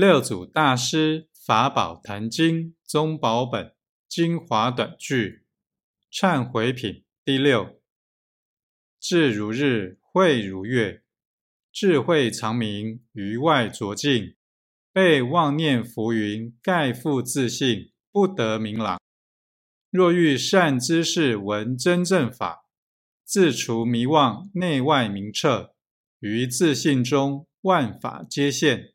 六祖大师《法宝坛经》宗宝本精华短句忏悔品第六：智如日，慧如月，智慧长明，于外浊境，被妄念浮云盖覆自信，不得明朗。若欲善知识闻真正法，自除迷妄，内外明彻，于自信中万法皆现。